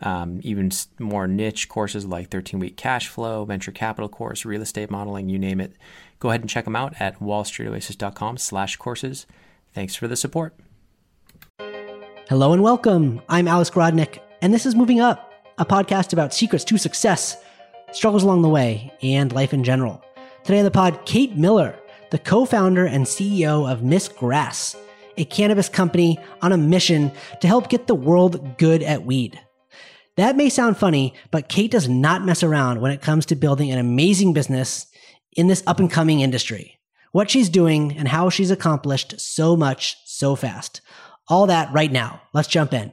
um, even more niche courses like 13 week cash flow, venture capital course, real estate modeling, you name it Go ahead and check them out at wallstreetoasis.com slash courses. Thanks for the support. Hello and welcome. I'm Alex Grodnick, and this is Moving Up, a podcast about secrets to success, struggles along the way, and life in general. Today on the pod, Kate Miller, the co-founder and CEO of Miss Grass, a cannabis company on a mission to help get the world good at weed. That may sound funny, but Kate does not mess around when it comes to building an amazing business in this up and coming industry, what she's doing, and how she's accomplished so much so fast. All that right now. Let's jump in.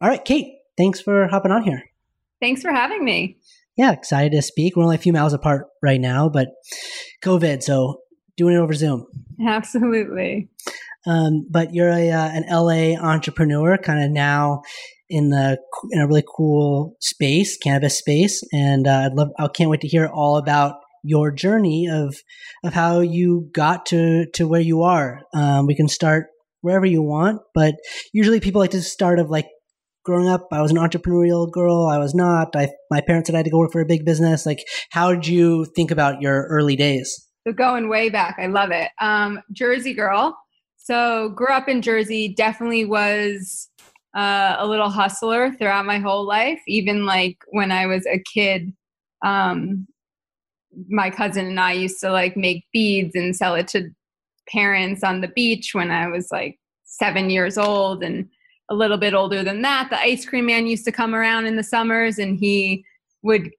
All right, Kate, thanks for hopping on here. Thanks for having me. Yeah, excited to speak. We're only a few miles apart right now, but COVID, so doing it over Zoom. Absolutely. Um, but you're a uh, an LA entrepreneur, kind of now in the in a really cool space, cannabis space, and uh, I'd love. I can't wait to hear all about your journey of of how you got to to where you are. Um, we can start wherever you want, but usually people like to start of like growing up. I was an entrepreneurial girl. I was not. I my parents said I had to go work for a big business. Like, how did you think about your early days? So going way back, I love it. Um, Jersey girl. So grew up in Jersey. Definitely was uh, a little hustler throughout my whole life. Even like when I was a kid, um, my cousin and I used to like make beads and sell it to parents on the beach when I was like seven years old and a little bit older than that. The ice cream man used to come around in the summers and he would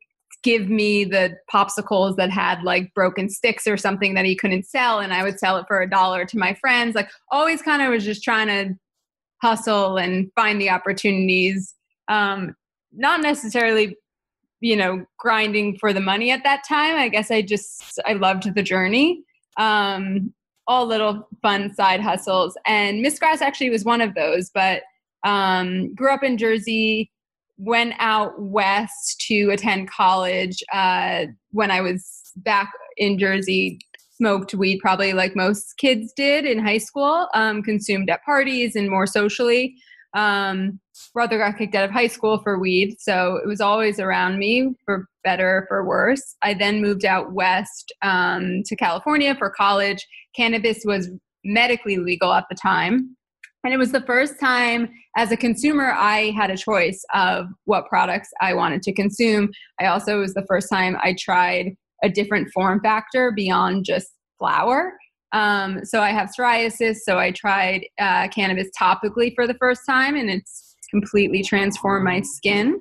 give me the popsicles that had like broken sticks or something that he couldn't sell and I would sell it for a dollar to my friends. Like always kind of was just trying to hustle and find the opportunities. Um, not necessarily you know grinding for the money at that time i guess i just i loved the journey um all little fun side hustles and miss grass actually was one of those but um grew up in jersey went out west to attend college uh when i was back in jersey smoked weed probably like most kids did in high school um consumed at parties and more socially um, brother got kicked out of high school for weed, so it was always around me for better or for worse. I then moved out west um, to California for college. Cannabis was medically legal at the time. And it was the first time as a consumer I had a choice of what products I wanted to consume. I also was the first time I tried a different form factor beyond just flower. Um, so I have psoriasis, so I tried uh, cannabis topically for the first time, and it's completely transformed my skin.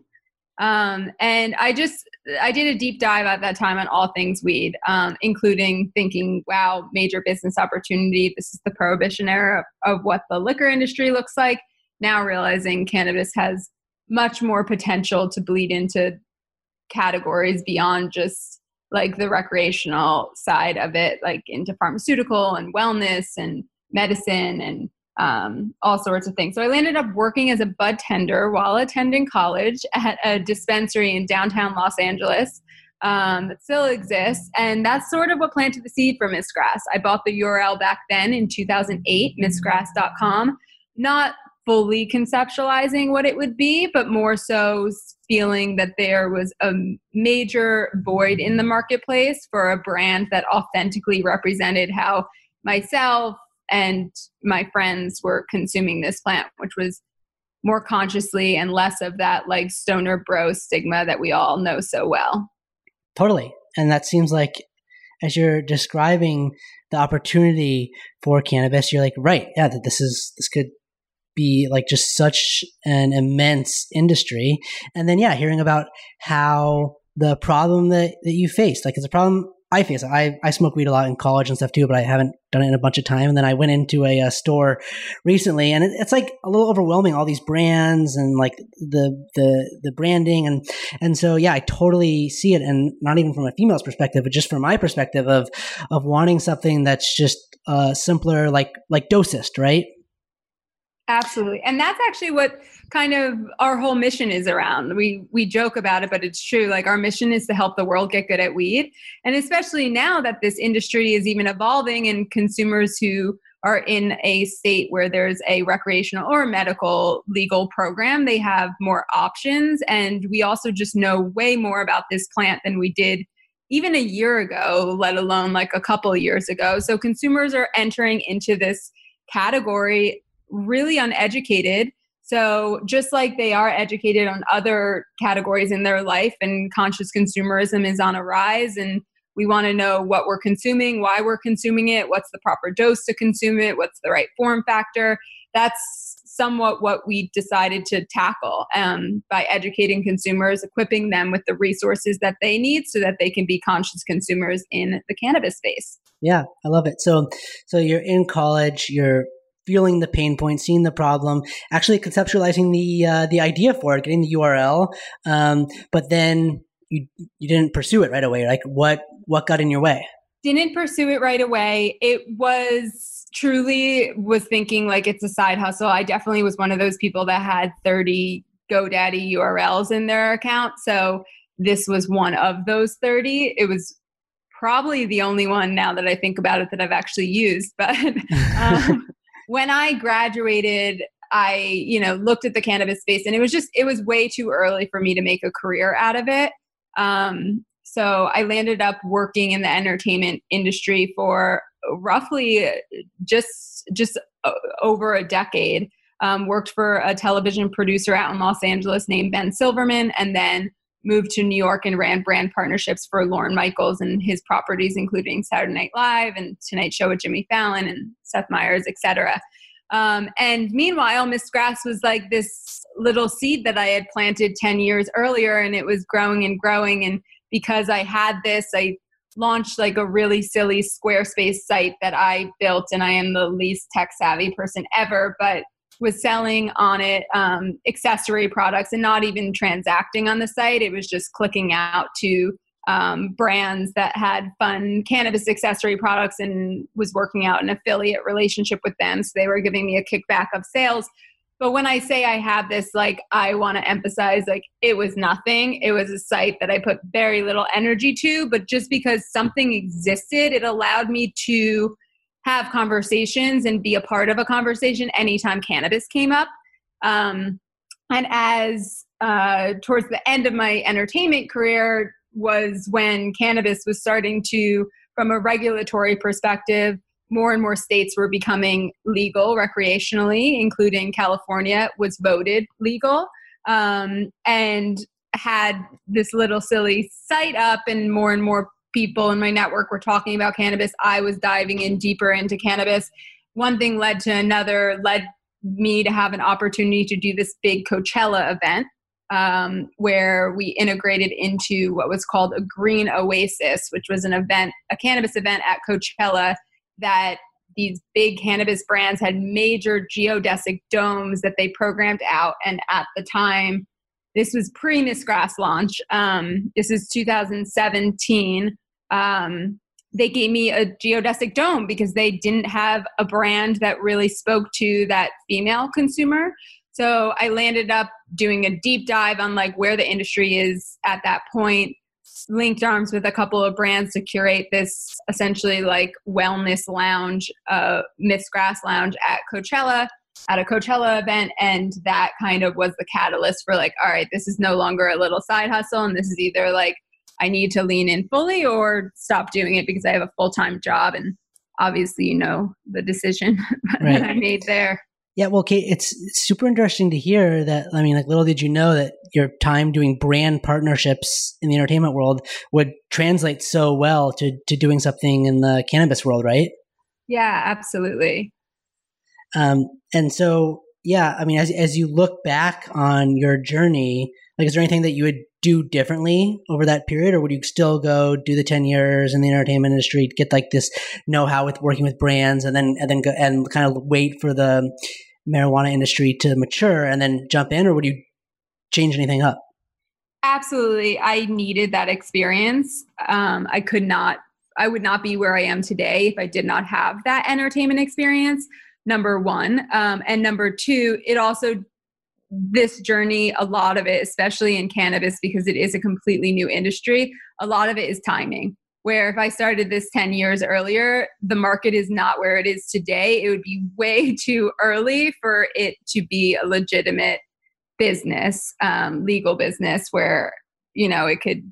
Um, and I just I did a deep dive at that time on all things weed, um, including thinking, wow, major business opportunity. This is the prohibition era of, of what the liquor industry looks like. Now realizing cannabis has much more potential to bleed into categories beyond just like the recreational side of it, like into pharmaceutical and wellness and medicine and um, all sorts of things. So I landed up working as a bud tender while attending college at a dispensary in downtown Los Angeles um, that still exists. And that's sort of what planted the seed for Miss Grass. I bought the URL back then in 2008, missgrass.com. Not fully conceptualizing what it would be, but more so feeling that there was a major void in the marketplace for a brand that authentically represented how myself and my friends were consuming this plant, which was more consciously and less of that like stoner bro stigma that we all know so well. Totally. And that seems like as you're describing the opportunity for cannabis, you're like, right, yeah, that this is this could be like just such an immense industry. And then, yeah, hearing about how the problem that, that you faced, like it's a problem I face. I, I smoke weed a lot in college and stuff too, but I haven't done it in a bunch of time. And then I went into a, a store recently, and it, it's like a little overwhelming. All these brands and like the the the branding, and and so yeah, I totally see it, and not even from a female's perspective, but just from my perspective of of wanting something that's just uh, simpler, like like dosist, right? Absolutely. And that's actually what kind of our whole mission is around. We we joke about it, but it's true. Like our mission is to help the world get good at weed. And especially now that this industry is even evolving and consumers who are in a state where there's a recreational or medical legal program, they have more options. And we also just know way more about this plant than we did even a year ago, let alone like a couple years ago. So consumers are entering into this category really uneducated. So, just like they are educated on other categories in their life, and conscious consumerism is on a rise, and we want to know what we're consuming, why we're consuming it, what's the proper dose to consume it, what's the right form factor. That's somewhat what we decided to tackle um, by educating consumers, equipping them with the resources that they need so that they can be conscious consumers in the cannabis space. Yeah, I love it. So, so you're in college, you're feeling the pain point, seeing the problem, actually conceptualizing the uh, the idea for it, getting the URL, um, but then you you didn't pursue it right away. Like what what got in your way? Didn't pursue it right away. It was truly was thinking like it's a side hustle. I definitely was one of those people that had 30 GoDaddy URLs in their account. So this was one of those 30. It was probably the only one now that I think about it that I've actually used. But um, when I graduated, I, you know, looked at the cannabis space and it was just, it was way too early for me to make a career out of it. Um, so I landed up working in the entertainment industry for roughly just, just over a decade. Um, worked for a television producer out in Los Angeles named Ben Silverman, and then moved to New York and ran brand partnerships for Lorne Michaels and his properties, including Saturday Night Live and Tonight Show with Jimmy Fallon and Seth Meyers, etc. Um, and meanwhile, Miss Grass was like this little seed that I had planted 10 years earlier, and it was growing and growing. And because I had this, I launched like a really silly Squarespace site that I built, and I am the least tech savvy person ever, but was selling on it um, accessory products and not even transacting on the site. It was just clicking out to um, brands that had fun cannabis accessory products and was working out an affiliate relationship with them. So they were giving me a kickback of sales. But when I say I have this, like, I want to emphasize, like, it was nothing. It was a site that I put very little energy to, but just because something existed, it allowed me to have conversations and be a part of a conversation anytime cannabis came up. Um, and as uh, towards the end of my entertainment career was when cannabis was starting to, from a regulatory perspective, more and more states were becoming legal recreationally, including California was voted legal. Um, and had this little silly site up, and more and more people in my network were talking about cannabis. I was diving in deeper into cannabis. One thing led to another, led me to have an opportunity to do this big Coachella event um, where we integrated into what was called a Green Oasis, which was an event, a cannabis event at Coachella that these big cannabis brands had major geodesic domes that they programmed out. And at the time, this was pre Miss Grass launch. Um, this is 2017 um, they gave me a geodesic dome because they didn't have a brand that really spoke to that female consumer. So I landed up doing a deep dive on like where the industry is at that point, linked arms with a couple of brands to curate this essentially like wellness lounge, uh, Miss Grass Lounge at Coachella at a Coachella event. And that kind of was the catalyst for like, all right, this is no longer a little side hustle. And this is either like I need to lean in fully or stop doing it because I have a full time job. And obviously, you know, the decision right. that I made there. Yeah, well, Kate, it's super interesting to hear that. I mean, like, little did you know that your time doing brand partnerships in the entertainment world would translate so well to, to doing something in the cannabis world, right? Yeah, absolutely. Um, and so, yeah, I mean, as, as you look back on your journey, like, is there anything that you would do differently over that period, or would you still go do the ten years in the entertainment industry, get like this know how with working with brands, and then and then go and kind of wait for the marijuana industry to mature and then jump in, or would you change anything up? Absolutely, I needed that experience. Um, I could not. I would not be where I am today if I did not have that entertainment experience. Number one, um, and number two, it also this journey, a lot of it, especially in cannabis, because it is a completely new industry, a lot of it is timing. Where if I started this 10 years earlier, the market is not where it is today. It would be way too early for it to be a legitimate business, um, legal business, where, you know, it could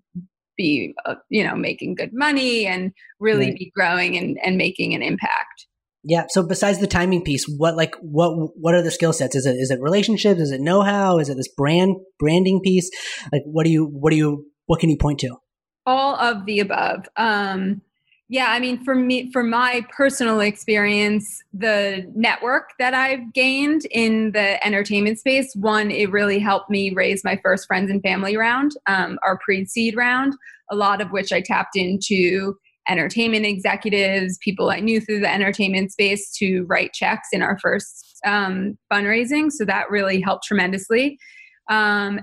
be, uh, you know, making good money and really right. be growing and, and making an impact. Yeah. So besides the timing piece, what like what what are the skill sets? Is it is it relationships? Is it know how? Is it this brand branding piece? Like what do you what do you what can you point to? All of the above. Um, yeah, I mean, for me, for my personal experience, the network that I've gained in the entertainment space, one, it really helped me raise my first friends and family round, um, our pre seed round, a lot of which I tapped into entertainment executives, people I knew through the entertainment space to write checks in our first um, fundraising. So that really helped tremendously. Um,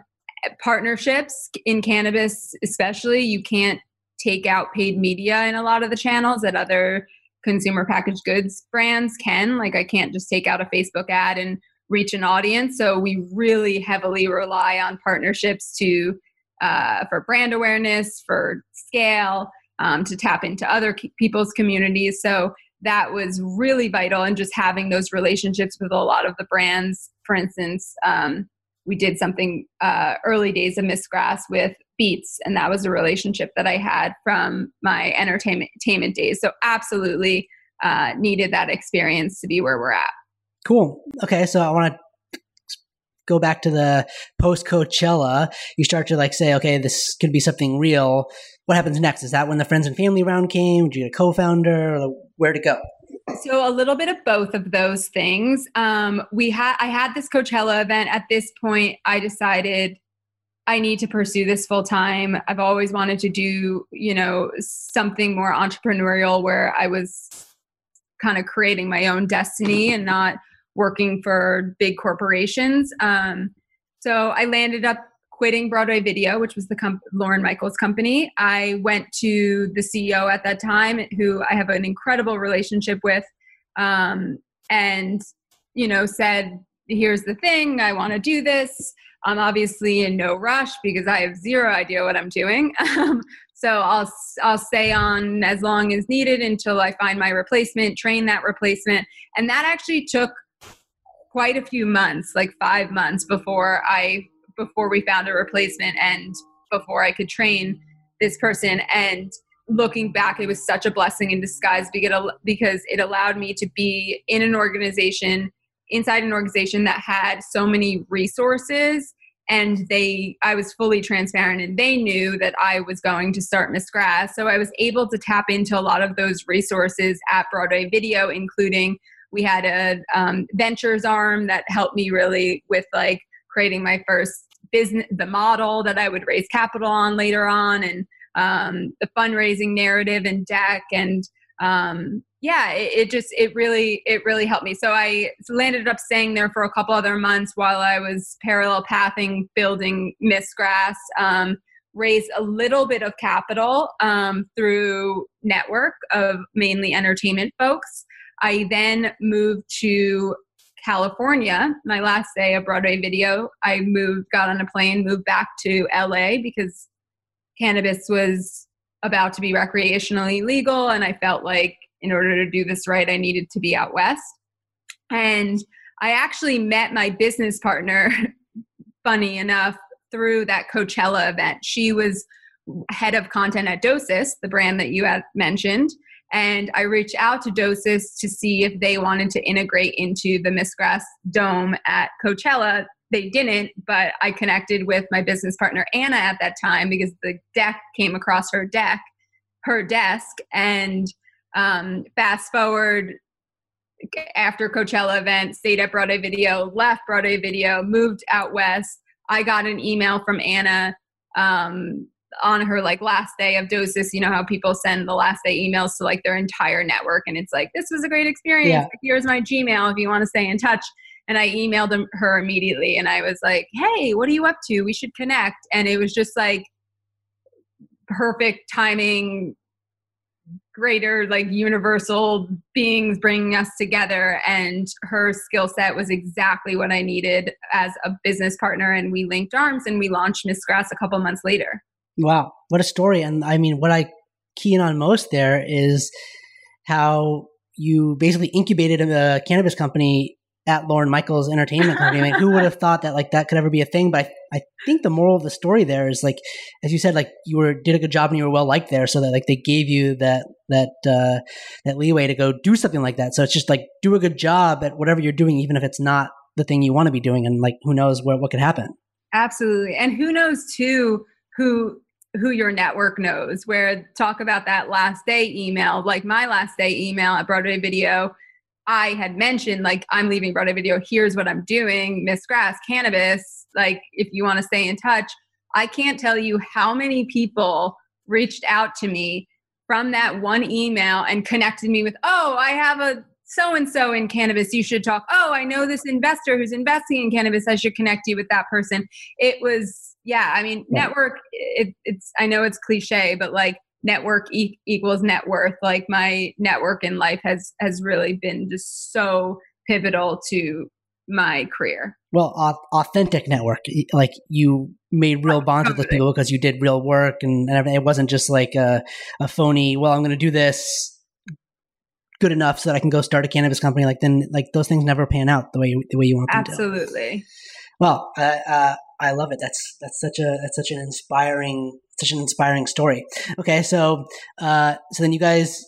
partnerships in cannabis, especially, you can't take out paid media in a lot of the channels that other consumer packaged goods brands can. Like, I can't just take out a Facebook ad and reach an audience. So we really heavily rely on partnerships to uh, for brand awareness, for scale, um, to tap into other people's communities. So that was really vital and just having those relationships with a lot of the brands. For instance, um, we did something uh, early days of Miss Grass with Beats, and that was a relationship that I had from my entertainment, entertainment days. So absolutely uh, needed that experience to be where we're at. Cool. Okay, so I want to go back to the post Coachella, you start to like say, okay, this could be something real. What happens next? Is that when the friends and family round came? Did you get a co-founder? Where to go? So a little bit of both of those things. Um, we had I had this Coachella event. At this point, I decided I need to pursue this full time. I've always wanted to do, you know, something more entrepreneurial where I was kind of creating my own destiny and not working for big corporations. Um, so I landed up quitting Broadway Video, which was the comp- Lorne Michaels company. I went to the CEO at that time, who I have an incredible relationship with, um, and you know said, "Here's the thing. I want to do this. I'm obviously in no rush because I have zero idea what I'm doing. Um, so I'll I'll stay on as long as needed until I find my replacement, train that replacement, and that actually took quite a few months, like five months before I before we found a replacement and before I could train this person. And looking back, it was such a blessing in disguise because it allowed me to be in an organization, inside an organization that had so many resources. And they, I was fully transparent, and they knew that I was going to start Miss Grass. So I was able to tap into a lot of those resources at Broadway Video, including we had a um, ventures arm that helped me really with like creating my first business the model that i would raise capital on later on and um, the fundraising narrative and deck and um, yeah it, it, just it really it really helped me. So i landed up staying there for a couple other months while i was parallel pathing building miss grass um, raised a little bit of capital um, through network of mainly entertainment folks. I then moved to California. My last day of Broadway video, I moved, got on a plane, moved back to LA because cannabis was about to be recreationally legal. And I felt like in order to do this right, I needed to be out west. And I actually met my business partner, funny enough, through that Coachella event. She was head of content at dosist, the brand that you had mentioned. And I reached out to dosist to see if they wanted to integrate into the Miss Grass Dome at Coachella. They didn't, but I connected with my business partner Anna at that time because the deck came across her deck, her desk, and um, fast forward after Coachella event, stayed at Broadway Video, left Broadway Video, moved out west. I got an email from Anna um, on her like last day of dosist you know how people send the last day emails to like their entire network and it's like this was a great experience. Yeah. here's my gmail if you want to stay in touch. And i emailed her immediately and i was like hey what are you up to? We should connect. And it was just like perfect timing greater like universal beings bringing us together and her skill set was exactly what i needed as a business partner and we linked arms and we launched miss grass a couple months later Wow, what a story! And I mean, what I key in on most there is how you basically incubated a cannabis company at Lorne Michaels Entertainment Company. I mean, who would have thought that like that could ever be a thing? But I, I think the moral of the story there is like, as you said, like you were did a good job and you were well liked there, so that like they gave you that that uh, that leeway to go do something like that. So it's just like do a good job at whatever you're doing, even if it's not the thing you want to be doing, and like who knows what what could happen. Absolutely, and who knows too who who your network knows where talk about that last day email like my last day email at broadway video i had mentioned like i'm leaving broadway video here's what i'm doing miss grass cannabis like if you want to stay in touch. I can't tell you how many people reached out to me from that one email and connected me with oh i have a so and so in cannabis you should talk. Oh i know this investor who's investing in cannabis i should connect you with that person. It was yeah i mean yeah. network it, it's i know it's cliche but like network e- equals net worth. Like my network in life has has really been just so pivotal to my career. Well authentic network like you made real bonds with those people because you did real work and, and everything. It wasn't just like a, a phony well i'm going to do this good enough so that i can go start a cannabis company. Like then like those things never pan out the way the way you want them absolutely. to. Absolutely. Well uh, uh, I love it. That's that's such a that's such an inspiring such an inspiring story. Okay, so uh, so then you guys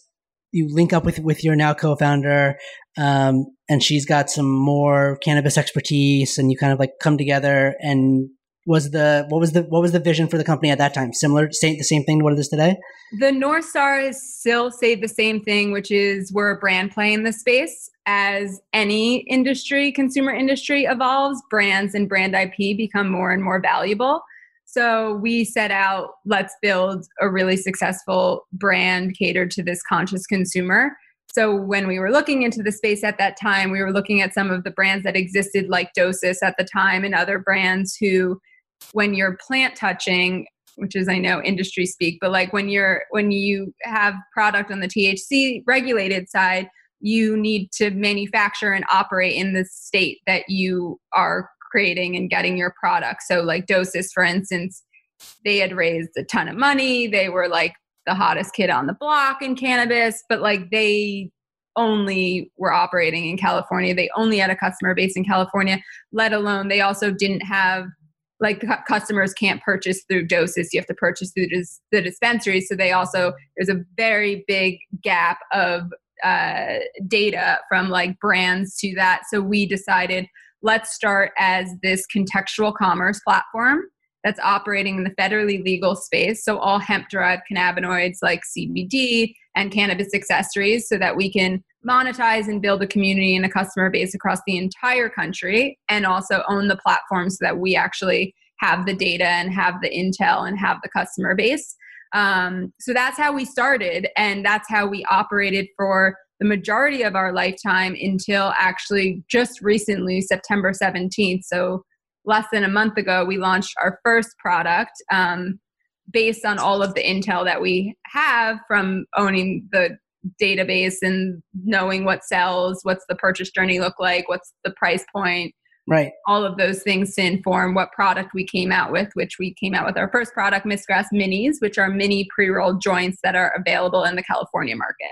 you link up with with your now co-founder, um, and she's got some more cannabis expertise, and you kind of like come together. And was the what was the what was the vision for the company at that time? Similar, same the same thing to what it is today. The North Star is still say the same thing, which is we're a brand play in the space as any industry, consumer industry evolves, brands and brand IP become more and more valuable. So we set out, let's build a really successful brand catered to this conscious consumer. So when we were looking into the space at that time, we were looking at some of the brands that existed like dosist at the time and other brands who when you're plant touching which is I know industry speak, but like when you're when you have product on the THC regulated side, you need to manufacture and operate in the state that you are creating and getting your product. So, like dosist, for instance, they had raised a ton of money. They were like the hottest kid on the block in cannabis, but like they only were operating in California. They only had a customer base in California, let alone they also didn't have like customers can't purchase through dosist you have to purchase through the dispensary so they also there's a very big gap of uh, data from like brands to that. So we decided let's start as this contextual commerce platform that's operating in the federally legal space. So all hemp derived cannabinoids like CBD and cannabis accessories so that we can monetize and build a community and a customer base across the entire country and also own the platform so that we actually have the data and have the intel and have the customer base. Um, so that's how we started, and that's how we operated for the majority of our lifetime until actually just recently, September 17th. So less than a month ago, we launched our first product um, based on all of the intel that we have from owning the database and knowing what sells, what's the purchase journey look like, what's the price point, right. All of those things to inform what product we came out with which we came out with our first product miss grass minis which are mini pre-rolled joints that are available in the california market.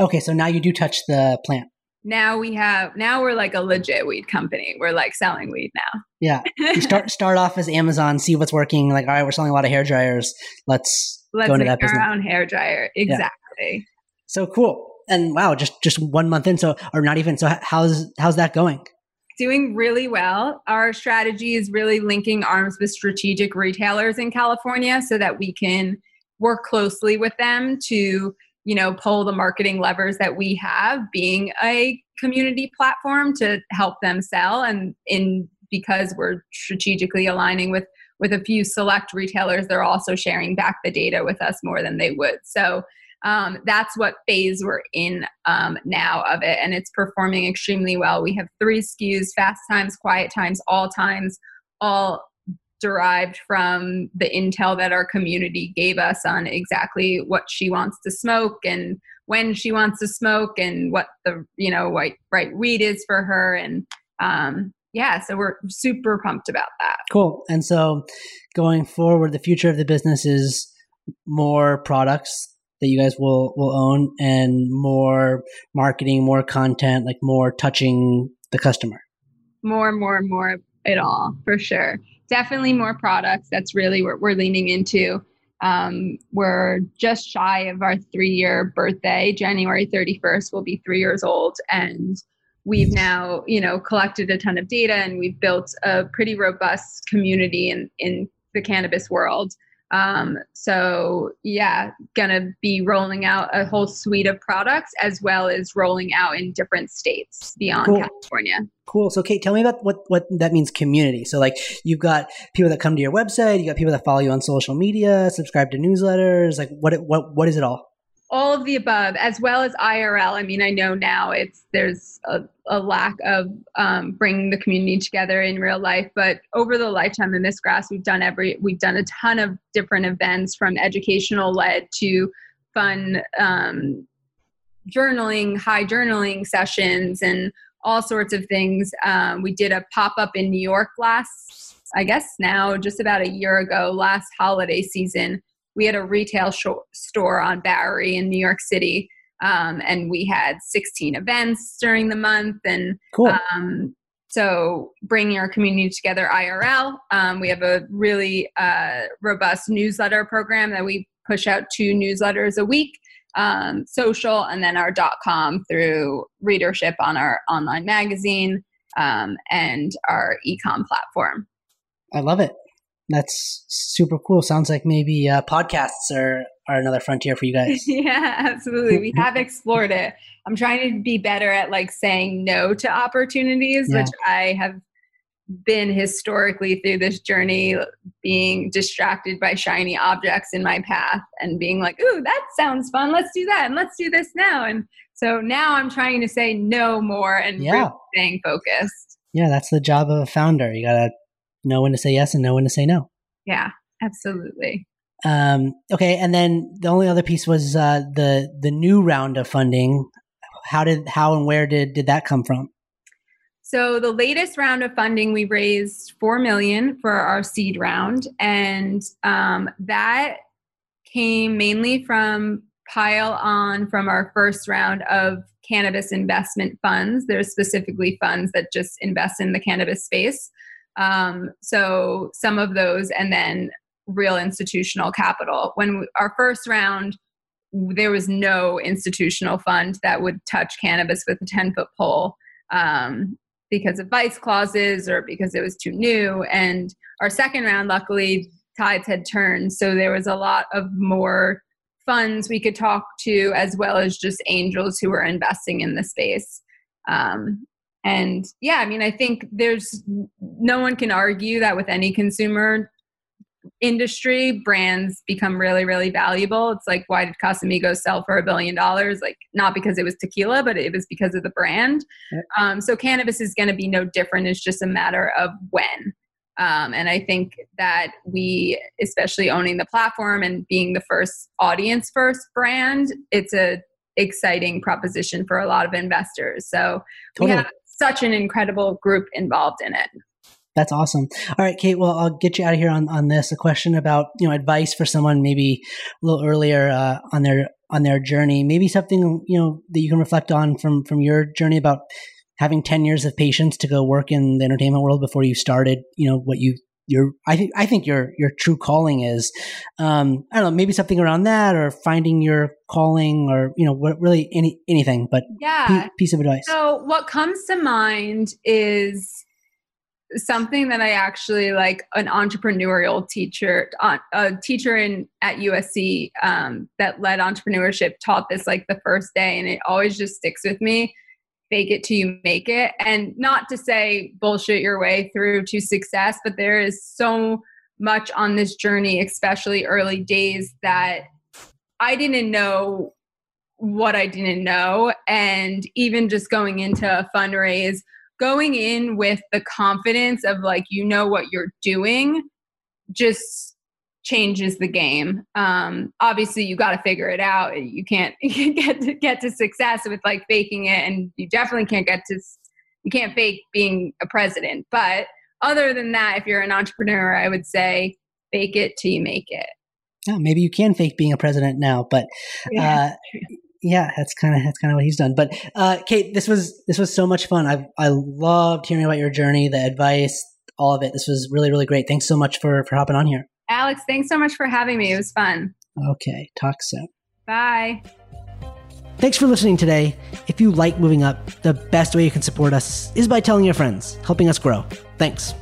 Okay so now you do touch the plant. Now we have now we're like a legit weed company. We're like selling weed now. Yeah. You start start off as amazon see what's working like all right we're selling a lot of hair dryers. Let's, let's go into that business. our own hair dryer. Exactly. yeah. So cool and wow just just one month in so or not even so how's how's that going doing really well. Our strategy is really linking arms with strategic retailers in California so that we can work closely with them to, you know, pull the marketing levers that we have being a community platform to help them sell and in because we're strategically aligning with with a few select retailers, they're also sharing back the data with us more than they would. So um, that's what phase we're in um, now of it, and it's performing extremely well. We have three SKUs: fast times, quiet times, all times, all derived from the intel that our community gave us on exactly what she wants to smoke and when she wants to smoke and what the you know right right weed is for her and um, yeah, so we're super pumped about that. Cool. And so going forward, the future of the business is more products that you guys will will own and more marketing, more content, like more touching the customer. More, more, more it all for sure. Definitely more products. That's really what we're leaning into. Um, we're just shy of our three year birthday. January 31st will be three years old. And we've now you know collected a ton of data and we've built a pretty robust community in in the cannabis world um, so yeah gonna be rolling out a whole suite of products as well as rolling out in different states beyond cool. california. Cool. So kate tell me about what what that means community. So like you've got people that come to your website you got people that follow you on social media subscribe to newsletters like what what what is it all all of the above as well as irl i mean i know now it's there's a, a lack of um, bringing the community together in real life but over the lifetime of miss grass we've done every we've done a ton of different events from educational led to fun um, journaling high journaling sessions and all sorts of things. Um, we did a pop-up in new york last i guess now just about a year ago last holiday season we had a retail sh- store on Bowery in New York City. Um, and we had 16 events during the month. And cool. um, so bringing our community together IRL. Um, we have a really uh, robust newsletter program that we push out two newsletters a week. Um, social and then our dot com through readership on our online magazine um, and our ecom platform. I love it. That's super cool. Sounds like maybe uh, podcasts are, are another frontier for you guys. yeah, absolutely. We have explored it. I'm trying to be better at like saying no to opportunities, yeah. which I have been historically through this journey being distracted by shiny objects in my path and being like, ooh, that sounds fun. Let's do that and let's do this now. And so now I'm trying to say no more and yeah. really staying focused. Yeah, that's the job of a founder. You gotta know when to say yes and know when to say no. Yeah, absolutely. Um, okay, and then the only other piece was uh, the the new round of funding. How did how and where did did that come from? So the latest round of funding, we raised four million for our seed round, and um, that came mainly from pile on from our first round of cannabis investment funds. There's specifically funds that just invest in the cannabis space. Um, so some of those, and then real institutional capital. When we, our first round, there was no institutional fund that would touch cannabis with a 10 foot pole um, because of vice clauses or because it was too new. And our second round, luckily, tides had turned. So there was a lot of more funds we could talk to, as well as just angels who were investing in the space. Um, and yeah, I mean, I think there's no one can argue that with any consumer industry, brands become really, really valuable. It's like, why did Casamigos sell for a billion dollars? Like, not because it was tequila, but it was because of the brand. Um, so, cannabis is going to be no different. It's just a matter of when. Um, and I think that we, especially owning the platform and being the first audience first brand, it's a exciting proposition for a lot of investors. So totally. we have such an incredible group involved in it. That's awesome. All right, Kate. Well, I'll get you out of here on, on this. A question about you know advice for someone maybe a little earlier uh, on their on their journey. Maybe something you know that you can reflect on from from your journey about having ten years of patience to go work in the entertainment world before you started. You know what you your I think I think your your true calling is um, I don't know maybe something around that or finding your calling or you know what really any anything but yeah piece of advice. So what comes to mind is something that I actually like an entrepreneurial teacher uh, a teacher in at USC um, that led entrepreneurship taught this like the first day and it always just sticks with me fake it till you make it. And not to say bullshit your way through to success, but there is so much on this journey, especially early days, that I didn't know what I didn't know. And even just going into a fundraise, going in with the confidence of like, you know what you're doing, just changes the game. Um, obviously, you got to figure it out. You can't, you can't get to get to success with like faking it, and you definitely can't get to you can't fake being a president. But other than that, if you're an entrepreneur, I would say fake it till you make it. Yeah, maybe you can fake being a president now, but yeah, uh, yeah that's kind of that's kind of what he's done. But uh, Kate, this was this was so much fun. I I loved hearing about your journey, the advice, all of it. This was really really great. Thanks so much for for hopping on here. Alex, thanks so much for having me. It was fun. Okay, talk soon. Bye. Thanks for listening today. If you like moving up, the best way you can support us is by telling your friends, helping us grow. Thanks.